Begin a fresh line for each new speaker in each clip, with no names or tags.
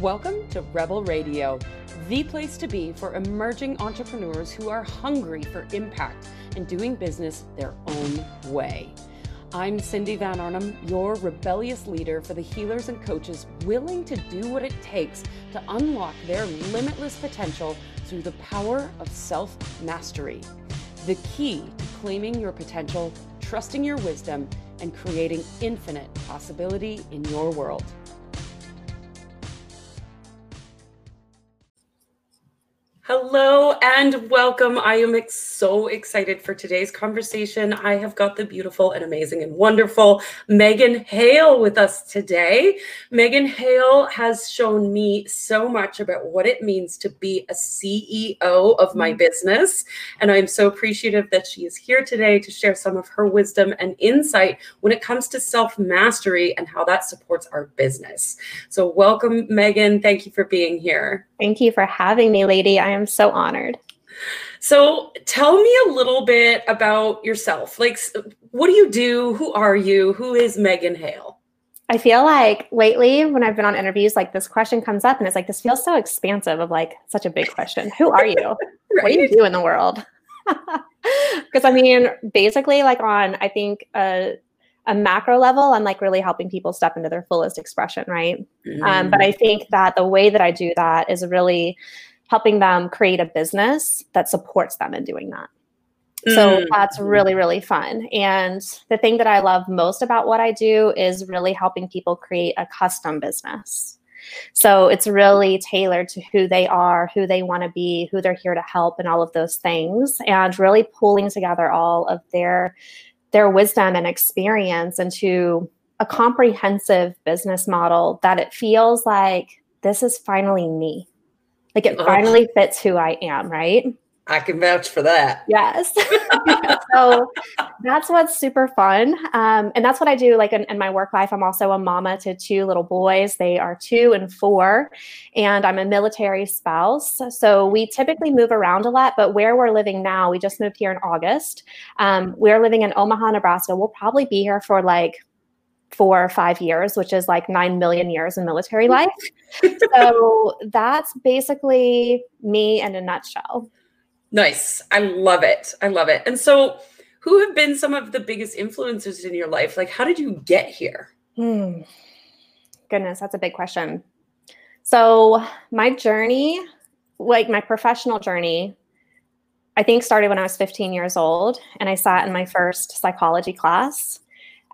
Welcome to Rebel Radio, the place to be for emerging entrepreneurs who are hungry for impact and doing business their own way. I'm Cindy Van Arnhem, your rebellious leader for the healers and coaches willing to do what it takes to unlock their limitless potential through the power of self mastery. The key to claiming your potential, trusting your wisdom, and creating infinite possibility in your world. Hello and welcome. I am so excited for today's conversation. I have got the beautiful and amazing and wonderful Megan Hale with us today. Megan Hale has shown me so much about what it means to be a CEO of my mm-hmm. business. And I'm so appreciative that she is here today to share some of her wisdom and insight when it comes to self mastery and how that supports our business. So, welcome, Megan. Thank you for being here.
Thank you for having me, lady. I am so honored.
So, tell me a little bit about yourself. Like, what do you do? Who are you? Who is Megan Hale?
I feel like lately, when I've been on interviews, like this question comes up, and it's like this feels so expansive of like such a big question. Who are you? right. What do you do in the world? Because I mean, basically, like on I think a, a macro level, I'm like really helping people step into their fullest expression, right? Mm. Um, but I think that the way that I do that is really helping them create a business that supports them in doing that. So mm. that's really, really fun. And the thing that I love most about what I do is really helping people create a custom business. So it's really tailored to who they are, who they want to be, who they're here to help, and all of those things, and really pulling together all of their their wisdom and experience into a comprehensive business model that it feels like this is finally me. Like it finally fits who I am, right?
I can vouch for that.
Yes. so that's what's super fun. Um, and that's what I do. Like in, in, my work life, I'm also a mama to two little boys. They are two and four, and I'm a military spouse. So we typically move around a lot, but where we're living now, we just moved here in August. Um, we're living in Omaha, Nebraska. We'll probably be here for like four or five years, which is like nine million years in military life. so that's basically me in a nutshell.
Nice. I love it. I love it. And so, who have been some of the biggest influences in your life? Like, how did you get here? Hmm.
Goodness, that's a big question. So, my journey, like my professional journey, I think started when I was 15 years old and I sat in my first psychology class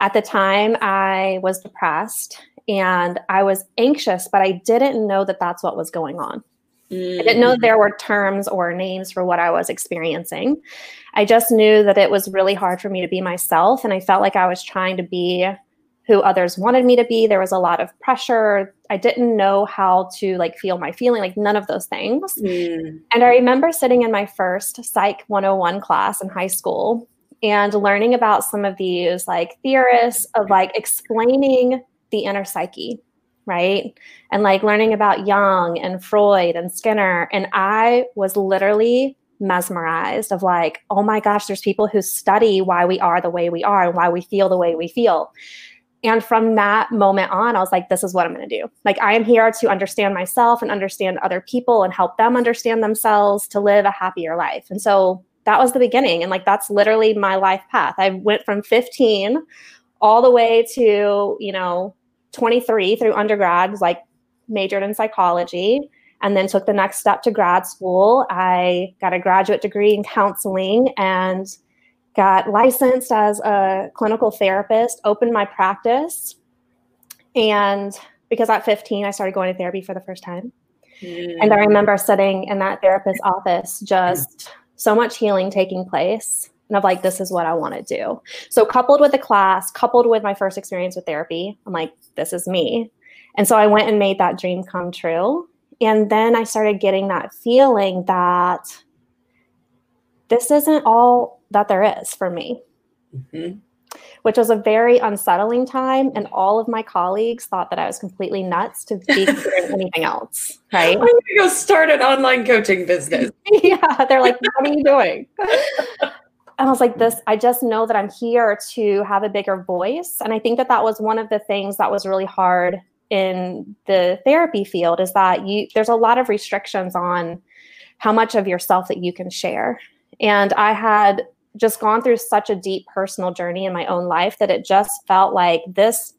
at the time, I was depressed and I was anxious, but I didn't know that that's what was going on. Mm. I didn't know mm. there were terms or names for what I was experiencing. I just knew that it was really hard for me to be myself. And I felt like I was trying to be who others wanted me to be. There was a lot of pressure. I didn't know how to like feel my feeling, like none of those things. Mm. And I remember sitting in my first Psych 101 class in high school and learning about some of these like theorists of like explaining the inner psyche right? And like learning about Jung and freud and skinner. And i was literally mesmerized of like oh my gosh there's people who study why we are the way we are and why we feel the way we feel. And from that moment on i was like this is what i'm going to do. Like i am here to understand myself and understand other people and help them understand themselves to live a happier life. And so that was the beginning. And like, that's literally my life path. I went from 15 all the way to, you know, 23 through undergrad, like majored in psychology and then took the next step to grad school. I got a graduate degree in counseling and got licensed as a clinical therapist, opened my practice. And because at 15, I started going to therapy for the first time. Mm. And I remember sitting in that therapist's office just so much healing taking place and I'm like this is what i want to do. So coupled with the class coupled with my first experience with therapy i'm like this is me. And so i went and made that dream come true. And then i started getting that feeling that this isn't all that there is for me. Mm-hmm which was a very unsettling time. And all of my colleagues thought that I was completely nuts to be considering anything else. Right. I'm
going to go start an online coaching business.
yeah. They're like, what are you doing? and I was like, this, I just know that I'm here to have a bigger voice. And I think that that was one of the things that was really hard in the therapy field is that you there's a lot of restrictions on how much of yourself that you can share. And I had just gone through such a deep personal journey in my own life that it just felt like this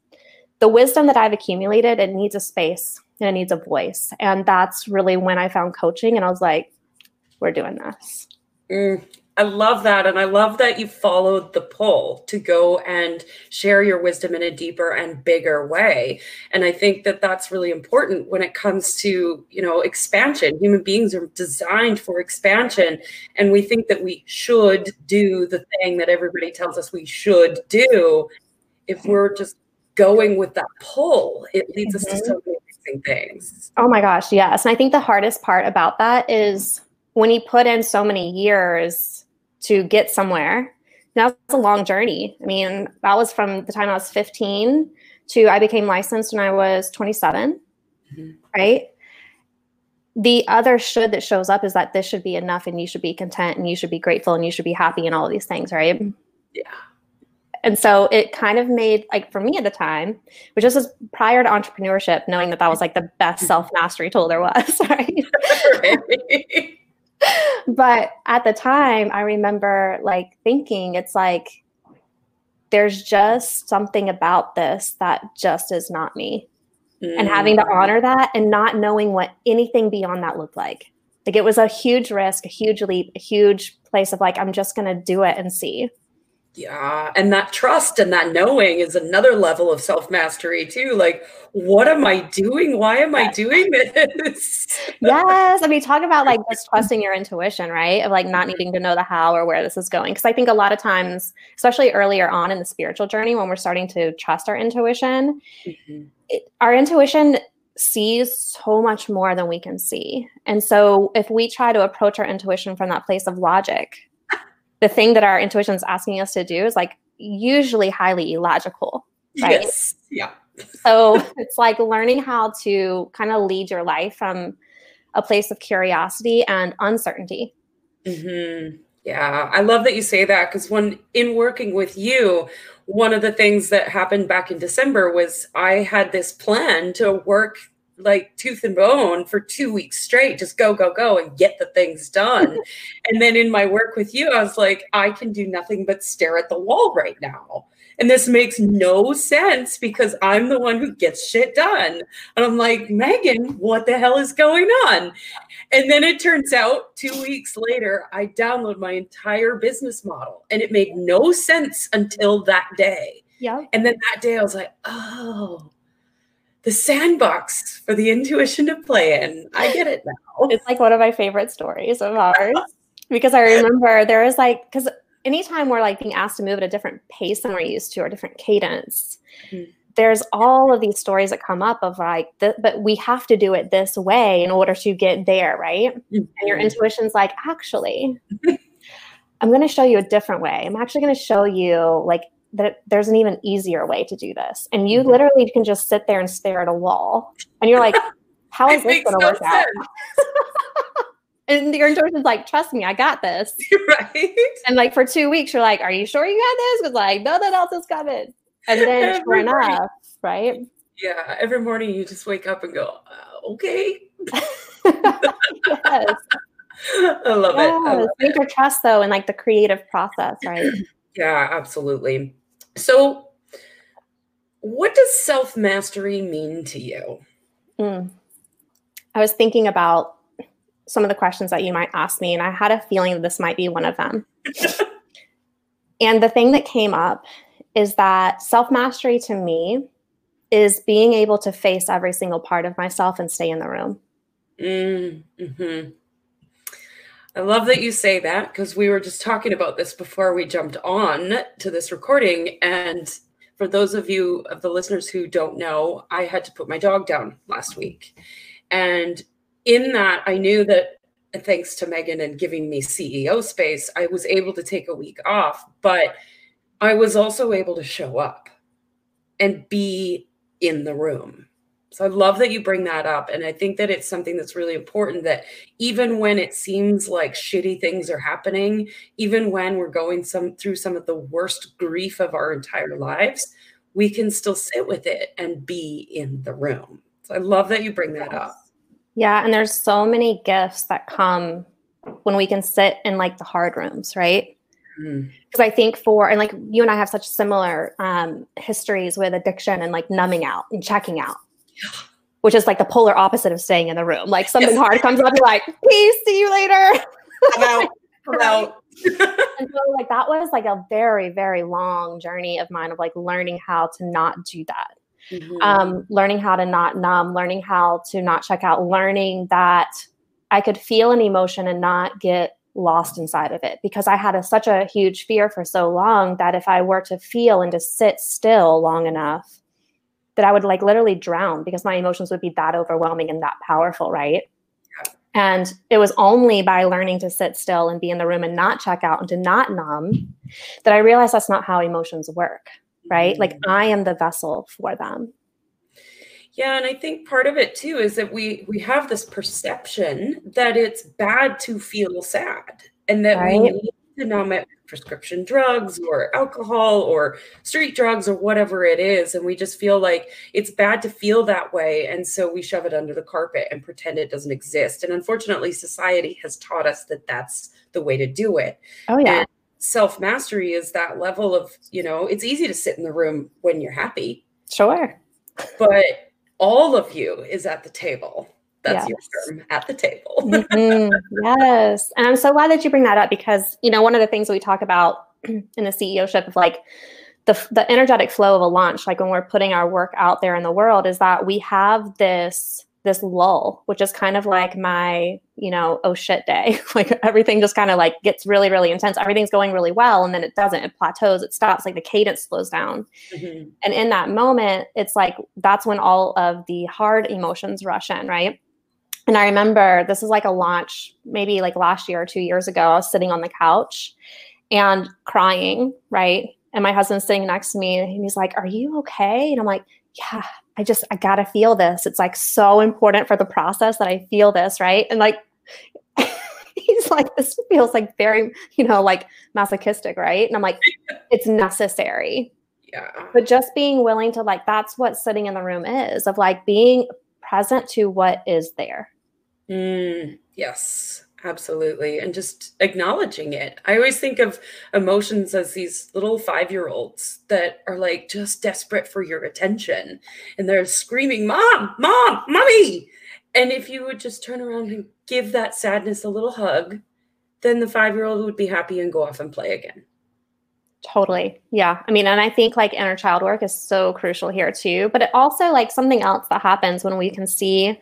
the wisdom that I've accumulated, it needs a space and it needs a voice. And that's really when I found coaching and I was like, we're doing this.
Mm, I love that. And I love that you followed the pull to go and share your wisdom in a deeper and bigger way. And I think that that's really important when it comes to, you know, expansion. Human beings are designed for expansion. And we think that we should do the thing that everybody tells us we should do. If we're just going with that pull, it leads mm-hmm. us to mm-hmm. so many things.
Oh my gosh, yes. And I think the hardest part about that is when you put in so many years to get somewhere. Now that's a long journey. I mean, that was from the time I was 15 to I became licensed when I was 27, mm-hmm. right? The other should that shows up is that this should be enough and you should be content and you should be grateful and you should be happy and all of these things, right?
Yeah.
And so it kind of made like for me at the time, which was prior to entrepreneurship, knowing that that was like the best self mastery tool there was, right? right but at the time, I remember like thinking, it's like, there's just something about this that just is not me. Mm. And having to honor that and not knowing what anything beyond that looked like. Like it was a huge risk, a huge leap, a huge place of like, I'm just going to do it and see.
Yeah. And that trust and that knowing is another level of self mastery, too. Like, what am I doing? Why am I doing this?
yes. I mean, talk about like just trusting your intuition, right? Of like not needing to know the how or where this is going. Because I think a lot of times, especially earlier on in the spiritual journey, when we're starting to trust our intuition, mm-hmm. it, our intuition sees so much more than we can see. And so if we try to approach our intuition from that place of logic, the thing that our intuition is asking us to do is like usually highly illogical. Right?
Yes. Yeah.
so it's like learning how to kind of lead your life from a place of curiosity and uncertainty.
Mm-hmm. Yeah, I love that you say that because when in working with you, one of the things that happened back in December was I had this plan to work like tooth and bone for two weeks straight, just go, go, go and get the things done. and then in my work with you, I was like, I can do nothing but stare at the wall right now. And this makes no sense because I'm the one who gets shit done. And I'm like, Megan, what the hell is going on? And then it turns out two weeks later, I download my entire business model and it made no sense until that day.
Yeah.
And then that day I was like, oh, the sandbox for the intuition to play in. I get it now.
It's like one of my favorite stories of ours because I remember there was like, because anytime we're like being asked to move at a different pace than we're used to or different cadence, mm-hmm. there's all of these stories that come up of like, the, but we have to do it this way in order to get there, right? Mm-hmm. And your mm-hmm. intuition's like, actually, I'm going to show you a different way. I'm actually going to show you like that there's an even easier way to do this. And you mm-hmm. literally can just sit there and stare at a wall. And you're like, how is this going to no work sense. out? and your intuition's like, trust me, I got this.
Right.
And like for two weeks, you're like, are you sure you got this? Because like nothing else is coming. And then sure enough, right?
Yeah. Every morning you just wake up and go, uh, okay.
yes.
I love yes. it. I love
trust though in like the creative process, right?
Yeah, absolutely. So, what does self mastery mean to you? Mm.
I was thinking about some of the questions that you might ask me, and I had a feeling that this might be one of them. and the thing that came up is that self mastery to me is being able to face every single part of myself and stay in the room.
Mm, hmm I love that you say that because we were just talking about this before we jumped on to this recording. And for those of you of the listeners who don't know, I had to put my dog down last week. And in that, I knew that thanks to Megan and giving me CEO space, I was able to take a week off, but I was also able to show up and be in the room so I love that you bring that up. And I think that it's something that's really important that even when it seems like shitty things are happening, even when we're going some through some of the worst grief of our entire lives, we can still sit with it and be in the room. So I love that you bring that up.
Yeah, and there's so many gifts that come when we can sit in like the hard rooms, right? Because mm. I think for and like you and I have such similar um, histories with addiction and like numbing out and checking out. Which is like the polar opposite of staying in the room. Like something yes. hard comes up, you're like, peace, see you later.
Come out. Come out.
and so like that was like a very, very long journey of mine of like learning how to not do that. Mm-hmm. Um, learning how to not numb, learning how to not check out, learning that I could feel an emotion and not get lost inside of it because I had a, such a huge fear for so long that if I were to feel and to sit still long enough, that I would like literally drown because my emotions would be that overwhelming and that powerful, right? And it was only by learning to sit still and be in the room and not check out and to not numb that I realized that's not how emotions work, right? Mm-hmm. Like I am the vessel for them.
Yeah, and I think part of it too is that we we have this perception that it's bad to feel sad and that right? we need it prescription drugs or alcohol or street drugs or whatever it is. And we just feel like it's bad to feel that way. And so we shove it under the carpet and pretend it doesn't exist. And unfortunately, society has taught us that that's the way to do it.
Oh, yeah.
Self mastery is that level of, you know, it's easy to sit in the room when you're happy.
Sure.
But all of you is at the table that's yes. your term at the table. mm-hmm.
Yes. And I'm so glad that you bring that up because, you know, one of the things we talk about in the CEO ship of like the, the energetic flow of a launch, like when we're putting our work out there in the world, is that we have this this lull, which is kind of like my, you know, oh shit day. like everything just kind of like gets really, really intense. Everything's going really well. And then it doesn't, it plateaus, it stops, like the cadence slows down. Mm-hmm. And in that moment, it's like that's when all of the hard emotions rush in, right? And I remember this is like a launch, maybe like last year or two years ago. I was sitting on the couch and crying, right? And my husband's sitting next to me and he's like, Are you okay? And I'm like, Yeah, I just, I gotta feel this. It's like so important for the process that I feel this, right? And like, he's like, This feels like very, you know, like masochistic, right? And I'm like, It's necessary.
Yeah.
But just being willing to, like, that's what sitting in the room is of like being present to what is there.
Mm, yes, absolutely. And just acknowledging it. I always think of emotions as these little five year olds that are like just desperate for your attention and they're screaming, Mom, Mom, Mommy. And if you would just turn around and give that sadness a little hug, then the five year old would be happy and go off and play again.
Totally. Yeah. I mean, and I think like inner child work is so crucial here too. But it also like something else that happens when we can see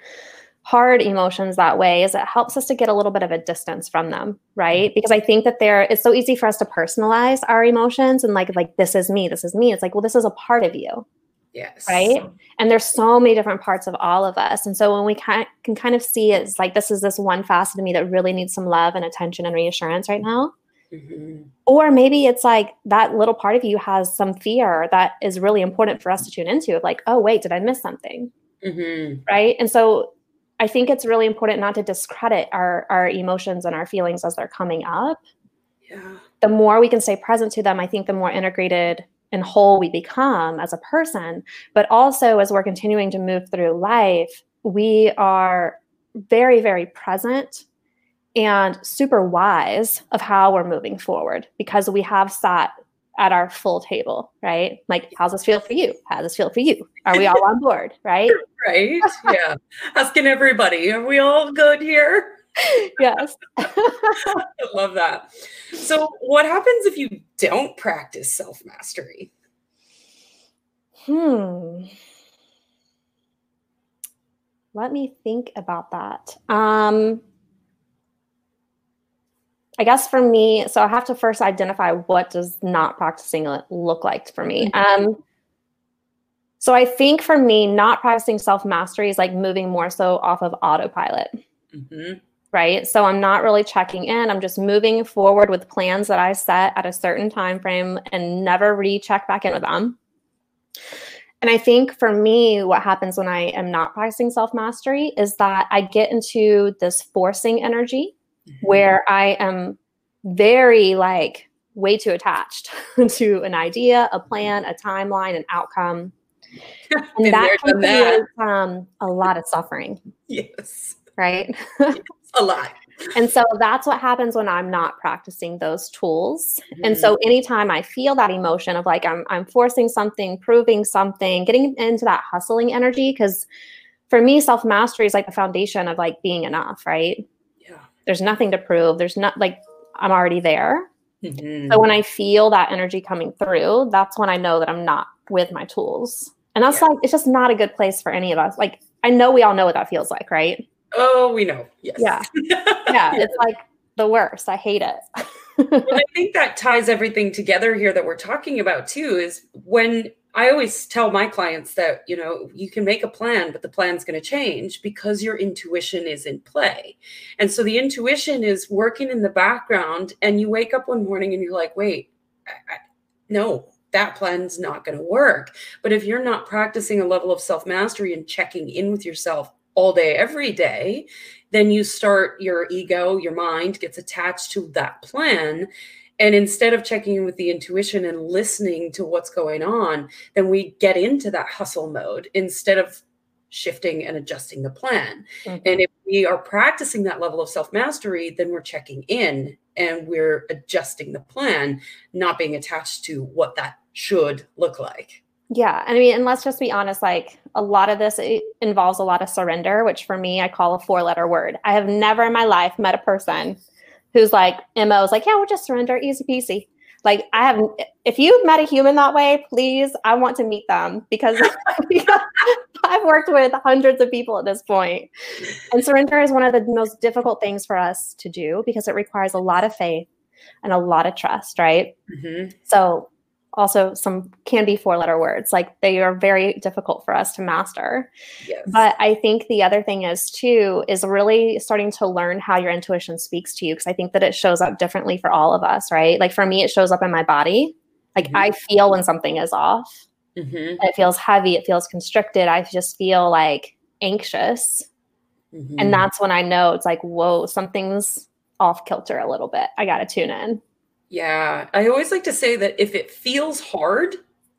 hard emotions that way is it helps us to get a little bit of a distance from them right? Because i think that there it's so easy for us to personalize our emotions and like like this is me this is me. It's like well this is a part of you.
Yes.
Right? And there's so many different parts of all of us. And so when we can, can kind of see it's like this is this one facet of me that really needs some love and attention and reassurance right now. Mm-hmm. or maybe it's like that little part of you has some fear that is really important for us to tune into of like oh wait did i miss something? Mm-hmm. right? And so I think it's really important not to discredit our our emotions and our feelings as they're coming up.
Yeah.
The more we can stay present to them, I think the more integrated and whole we become as a person. But also as we're continuing to move through life, we are very, very present and super wise of how we're moving forward because we have sat at our full table, right? Like, how's this feel for you? How does this feel for you? Are we all on board, right?
Right. Yeah. Asking everybody, are we all good here?
Yes.
I love that. So, what happens if you don't practice self mastery?
Hmm. Let me think about that. Um, I guess for me, so I have to first identify what does not practicing look like for me. Mm-hmm. Um, so I think for me, not practicing self mastery is like moving more so off of autopilot. Mm-hmm. Right. So I'm not really checking in. I'm just moving forward with plans that I set at a certain time frame and never recheck back in with them. And I think for me, what happens when I am not practicing self mastery is that I get into this forcing energy. Where I am very like way too attached to an idea, a plan, a timeline, an outcome. And that can create um, a lot of suffering.
Yes.
Right?
a lot.
And so that's what happens when I'm not practicing those tools. Mm-hmm. And so anytime I feel that emotion of like I'm I'm forcing something, proving something, getting into that hustling energy cuz for me self-mastery is like the foundation of like being enough, right? There's nothing to prove. There's not like I'm already there. Mm-hmm. So when I feel that energy coming through, that's when I know that I'm not with my tools. And that's yeah. like it's just not a good place for any of us. Like I know we all know what that feels like, right?
Oh, we know. Yes.
Yeah. yeah. It's like the worst. I hate it.
well, I think that ties everything together here that we're talking about too is when I always tell my clients that, you know, you can make a plan, but the plan's going to change because your intuition is in play. And so the intuition is working in the background and you wake up one morning and you're like, wait, I, I, no, that plan's not going to work. But if you're not practicing a level of self mastery and checking in with yourself all day, every day, then you start your ego, your mind gets attached to that plan. And instead of checking in with the intuition and listening to what's going on, then we get into that hustle mode instead of shifting and adjusting the plan. Mm-hmm. And if we are practicing that level of self mastery, then we're checking in and we're adjusting the plan, not being attached to what that should look like.
Yeah. And I mean, and let's just be honest, like a lot of this involves a lot of surrender, which for me, I call a four letter word. I have never in my life met a person who's like, MO is like, yeah, we'll just surrender, easy peasy. Like, I have, if you've met a human that way, please, I want to meet them because I've worked with hundreds of people at this. And surrender is one of the most difficult things for us to do because it requires a lot of faith and a lot of trust, right? Mm-hmm. So, also some can be four letter words. Like they are very difficult for us to master. Yes. but i think the other thing is too is really starting to learn how your intuition speaks to you because i think that it shows up differently for all of us right? Like for me it shows up in my body. Like mm-hmm. i feel when something is off. Mm-hmm. it feels heavy. It feels constricted. I just feel like anxious. Mm-hmm. and that's when i know it's like whoa something's off kilter a little bit. I gotta tune in
yeah, I always like to say that if it feels hard,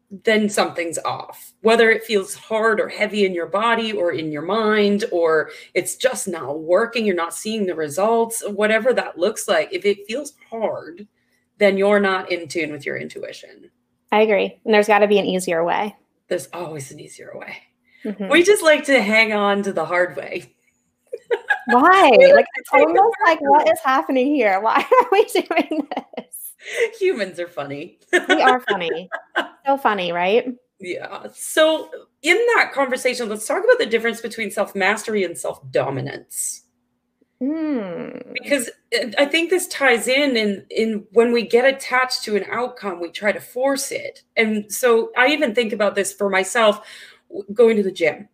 then something's off. Whether it feels hard or heavy in your body or in your mind, or it's just not working, you're not seeing the results, whatever that looks like, if it feels hard, then you're not in tune with your intuition.
I agree. And there's got to be an easier way.
There's always an easier way. Mm-hmm. We just like to hang on to the hard way.
Why? like it's almost like what is happening here? Why are we doing this?
Humans are funny.
we are funny. So funny, right?
Yeah. So in that conversation, let's talk about the difference between self-mastery and self-dominance.
Mm.
Because I think this ties in in in when we get attached to an outcome, we try to force it. And so I even think about this for myself going to the gym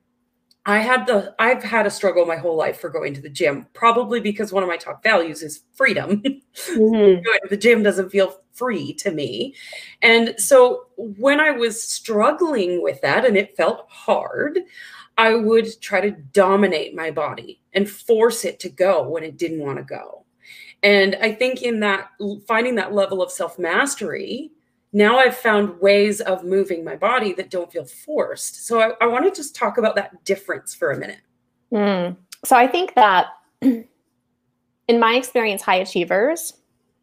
I had the I've had a struggle my whole life for going to the gym, probably because one of my top values is freedom. Mm-hmm. going to the gym doesn't feel free to me. And so when I was struggling with that and it felt hard, I would try to dominate my body and force it to go when it didn't want to go. And I think in that finding that level of self-mastery, now I've found ways of moving my body that don't feel forced. So I, I want to just talk about that difference for a minute.
Mm. So I think that in my experience, high achievers,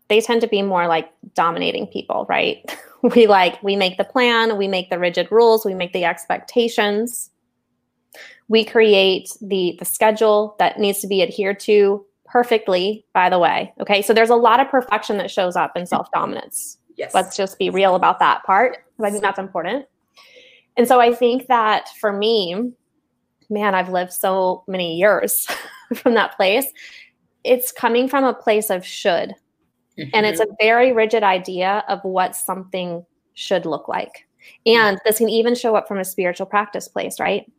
they tend to be more like dominating people, right? we like, we make the plan, we make the rigid rules, we make the expectations. We create the the schedule that needs to be adhered to perfectly, by the way. Okay. So there's a lot of perfection that shows up in self-dominance
Yes.
Let's just be real about that part because I think that's important. And so I think that for me, man, I've lived so many years from that place. It's coming from a place of should. Mm-hmm. And it's a very rigid idea of what something should look like. And this can even show up from a spiritual practice place, right?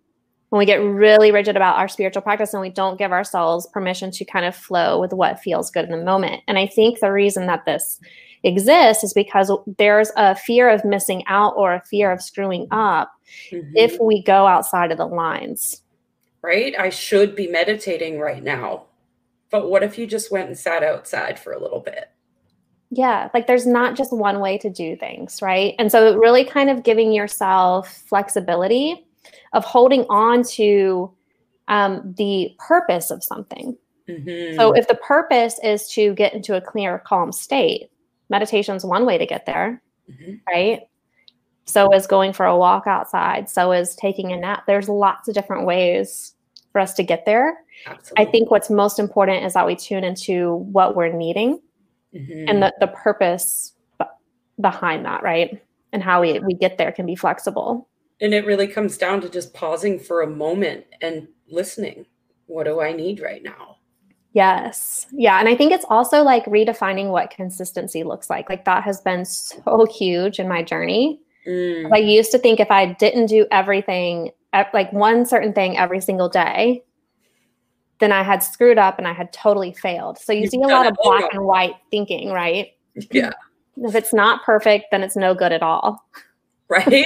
When we get really rigid about our spiritual practice and we don't give ourselves permission to kind of flow with what feels good in the moment. And I think the reason that this exists is because there's a fear of missing out or a fear of screwing up mm-hmm. if we go outside of the lines.
Right? I should be meditating right now. But what if you just went and sat outside for a little bit?
Yeah, like there's not just one way to do things, right? And so really kind of giving yourself flexibility of holding on to um, the purpose of something. Mm-hmm. So if the purpose is to get into a clear, calm state, meditation is one way to get there, mm-hmm. right? So is going for a walk outside. So is taking a nap. There's lots of different ways for us to get there. Absolutely. I think what's most important is that we tune into what we're needing mm-hmm. and the, the purpose b- behind that, right? And how we, we get there can be flexible.
And it really comes down to just pausing for a moment and listening. What do I need right now?
Yes. Yeah. And I think it's also like redefining what consistency looks like. Like that has been so huge in my journey. Mm. I used to think if I didn't do everything, like one certain thing every single day, then I had screwed up and I had totally failed. So you see a lot of black and white thinking, right?
Yeah.
If it's not perfect, then it's no good at all.
Right?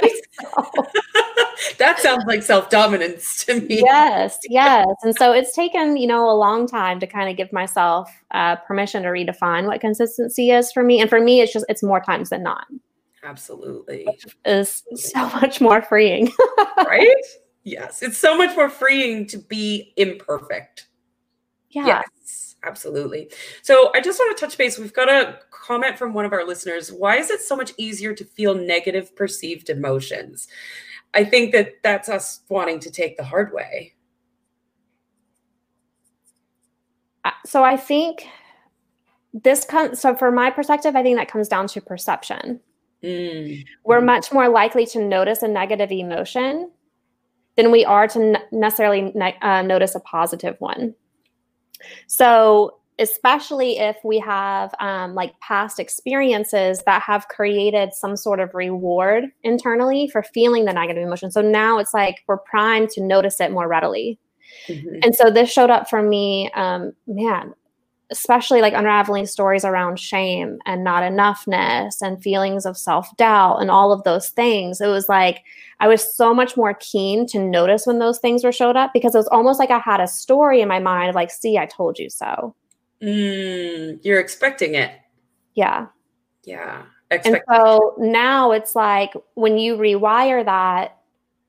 that sounds like self-dominance to me.
Yes, yes. And so it's taken, you know, a long time to kind of give myself uh, permission to redefine what consistency is for me. And for me, it's just it's more times than not.
Absolutely.
Is so much more freeing.
right? Yes. It's so much more freeing to be imperfect.
Yeah.
Yes, absolutely. So I just want to touch base. We've got a comment from one of our listeners. Why is it so much easier to feel negative perceived emotions? I think that that's us wanting to take the hard way.
Uh, so I think this comes, so from my perspective, I think that comes down to perception. Mm. We're much more likely to notice a negative emotion than we are to necessarily ne- uh, notice a positive one. So, especially if we have um, like past experiences that have created some sort of reward internally for feeling the negative emotion. So now it's like we're primed to notice it more readily. Mm-hmm. And so this showed up for me, um, man, especially like unraveling stories around shame and not enoughness and feelings of self doubt and all of those things. It was like I was so much more keen to notice when those things were showed up because it was almost like I had a story in my mind of like, see, I told you so.
Mm, you're expecting it.
Yeah.
Yeah.
Expect- and so now it's like when you rewire that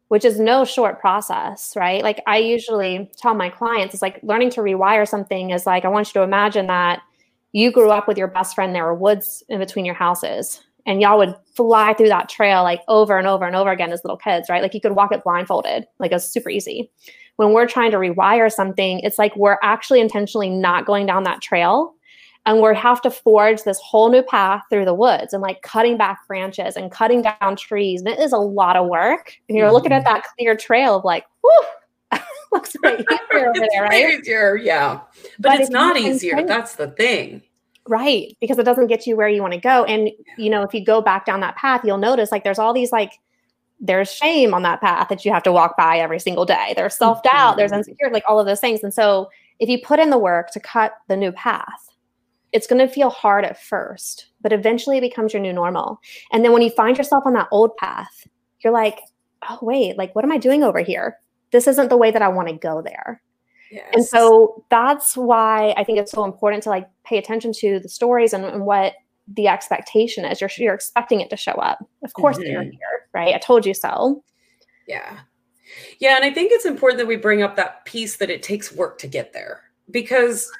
which is no short process, right? Like I usually tell my clients, it's like learning to rewire something is like, I want you to imagine that you grew up with your best friend, there were woods in between your houses, and y'all would fly through that trail like over and over and over again as little kids, right? Like you could walk it blindfolded, like it's super easy. When we're trying to rewire something, it's like we're actually intentionally not going down that trail and we have to forge this whole new path through the woods and like cutting back branches and cutting down trees. And it is a lot of work. And you're mm-hmm. looking at mm-hmm. that clear trail of like, whoo, looks way
easier over there, right? Easier, yeah. But, but it's not easier. That's the thing.
Right. Because it doesn't get you where you want to go. And you know, if you go back down that path, you'll notice like there's all these like there's shame on that path that you have to walk by every single day. There's self-doubt, mm-hmm. there's insecurity, like all of those things. And so if you put in the work to cut the new path, it's going to feel hard at first, but eventually it becomes your new normal. And then when you find yourself on that old path, you're like, oh, wait, like, what am I doing over here? This isn't the way that I want to go there. Yes. And so that's why I think it's so important to like pay attention to the stories and, and what the expectation is. You're, you're expecting it to show up. Of course, mm-hmm. they're here, right? I told you so.
Yeah. Yeah. And I think it's important that we bring up that piece that it takes work to get there because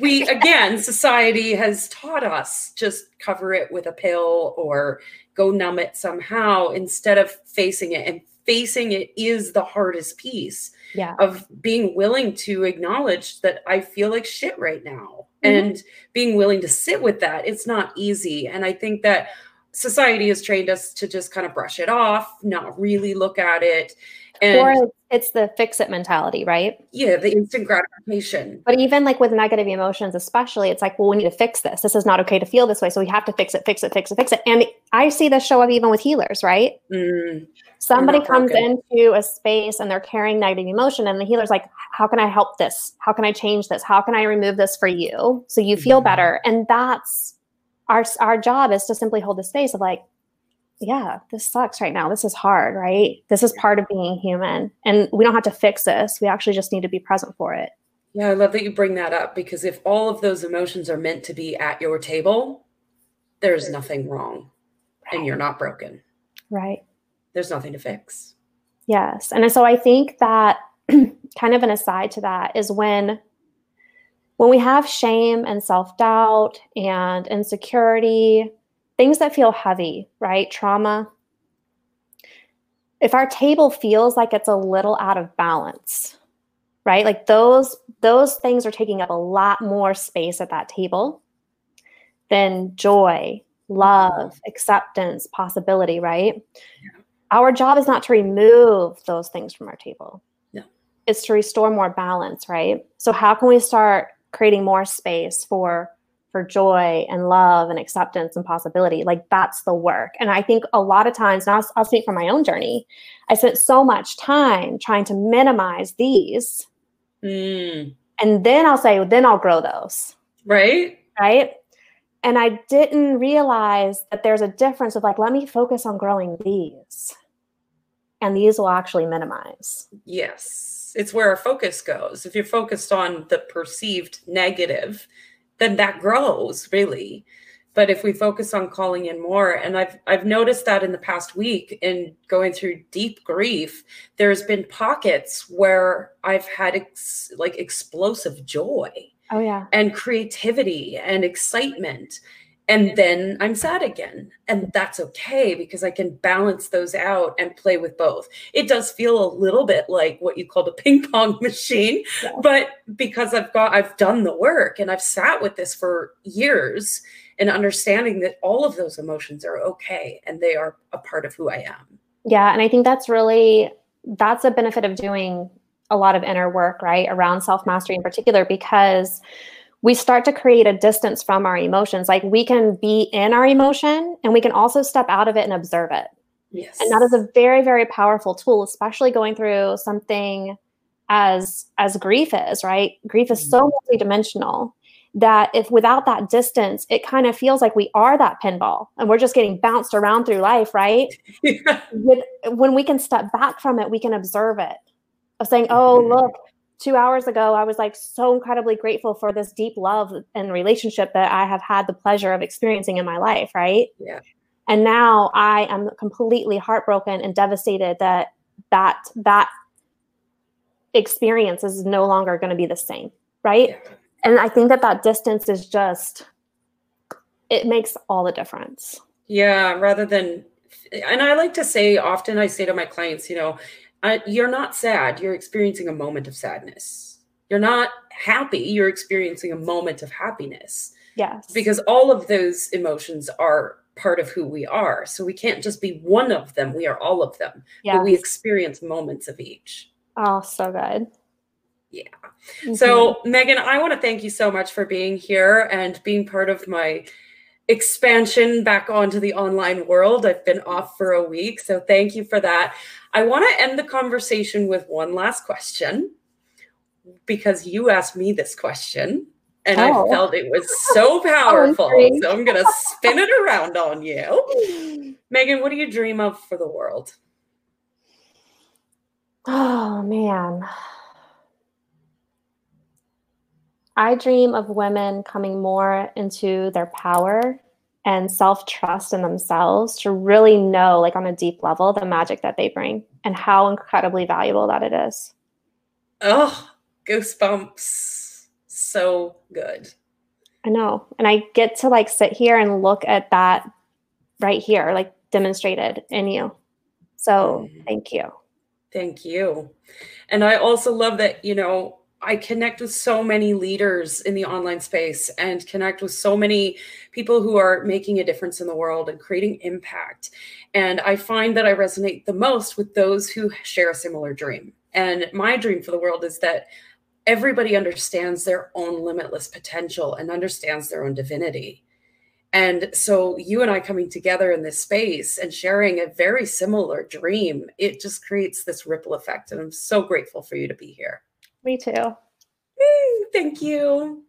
we again society has taught us just cover it with a pill or go numb it somehow instead of facing it and facing it is the hardest piece
yeah.
of being willing to acknowledge that i feel like shit right now mm-hmm. and being willing to sit with that it's not easy and i think that society has trained us to just kind of brush it off not really look at it
and or it's the fix it mentality, right?
Yeah, the instant gratification.
But even like with negative emotions, especially, it's like, well, we need to fix this. This is not okay to feel this way. So we have to fix it, fix it, fix it, fix it. And I see this show up even with healers, right? Mm, Somebody comes broken. into a space and they're carrying negative emotion, and the healer's like, how can I help this? How can I change this? How can I remove this for you so you feel mm-hmm. better? And that's our our job is to simply hold the space of like, yeah, this sucks right now. This is hard, right? This is part of being human. And we don't have to fix this. We actually just need to be present for it.
Yeah, I love that you bring that up because if all of those emotions are meant to be at your table, there's nothing wrong and you're not broken.
Right.
There's nothing to fix.
Yes. And so I think that kind of an aside to that is when when we have shame and self-doubt and insecurity, things that feel heavy, right? Trauma. If our table feels like it's a little out of balance, right? Like those those things are taking up a lot more space at that table than joy, love, acceptance, possibility, right? Yeah. Our job is not to remove those things from our table.
Yeah.
It's to restore more balance, right? So how can we start creating more space for for joy and love and acceptance and possibility. Like that's the work. And I think a lot of times, and I'll, I'll speak from my own journey, I spent so much time trying to minimize these.
Mm.
And then I'll say, then I'll grow those.
Right.
Right. And I didn't realize that there's a difference of like, let me focus on growing these. And these will actually minimize.
Yes. It's where our focus goes. If you're focused on the perceived negative, then that grows really. But if we focus on calling in more and i've i've noticed that in the past week in going through deep grief there's been pockets where i've had ex, like explosive joy
oh yeah.
and creativity and excitement and then I'm sad again. And that's okay because I can balance those out and play with both. It does feel a little bit like what you call the ping pong machine, yeah. but because I've got I've done the work and I've sat with this for years and understanding that all of those emotions are okay and they are a part of who I am.
Yeah, and I think that's really that's a benefit of doing a lot of inner work, right? Around self-mastery in particular because we start to create a distance from our emotions. Like we can be in our emotion and we can also step out of it and observe it.
Yes.
And that is a very, very powerful tool, especially going through something as as grief is, right? Grief is so mm-hmm. multidimensional that if without that distance, it kind of feels like we are that pinball and we're just getting bounced around through life, right? Yeah. With, when we can step back from it, we can observe it. Of saying, oh, mm-hmm. look, two hours ago, I was like so incredibly grateful for this deep love and relationship that I have had the pleasure of experiencing in my life, right?
Yeah.
And now I am completely heartbroken and devastated that that that experience is no longer going to be the same, right? Yeah. And I think that that distance is just it makes all the difference.
Yeah, rather than and I like to say often I say to my clients, you know, uh, you're not sad. You're experiencing a moment of sadness. You're not happy. You're experiencing a moment of happiness.
Yes.
Because all of those emotions are part of who we are. So we can't just be one of them. We are all of them. Yes. But we experience moments of each.
Oh, so good.
Yeah. Mm-hmm. So, Megan, I want to thank you so much for being here and being part of my expansion back onto the online world. I've been off for a week. So, thank you for that. I want to end the conversation with one last question because you asked me this question and oh. I felt it was so powerful. so I'm going to spin it around on you. Megan, what do you dream of for the world?
Oh, man. I dream of women coming more into their power and self trust in themselves to really know, like on a deep level, the magic that they bring and how incredibly valuable that it is.
Oh, goosebumps. So good.
I know. And I get to like sit here and look at that right here, like demonstrated in you. So mm-hmm. thank you.
Thank you. And I also love that, you know, I connect with so many leaders in the online space and connect with so many people who are making a difference in the world and creating impact. And I find that I resonate the most with those who share a similar dream. And my dream for the world is that everybody understands their own limitless potential and understands their own divinity. And so, you and I coming together in this space and sharing a very similar dream, it just creates this ripple effect. And I'm so grateful for you to be here.
Me too.
Thank you.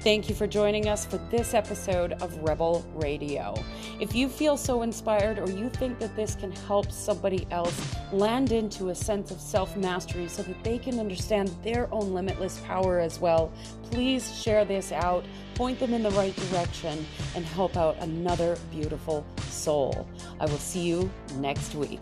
Thank you for joining us for this episode of Rebel Radio. If you feel so inspired or you think that this can help somebody else land into a sense of self mastery so that they can understand their own limitless power as well, please share this out, point them in the right direction, and help out another beautiful soul. I will see you next week.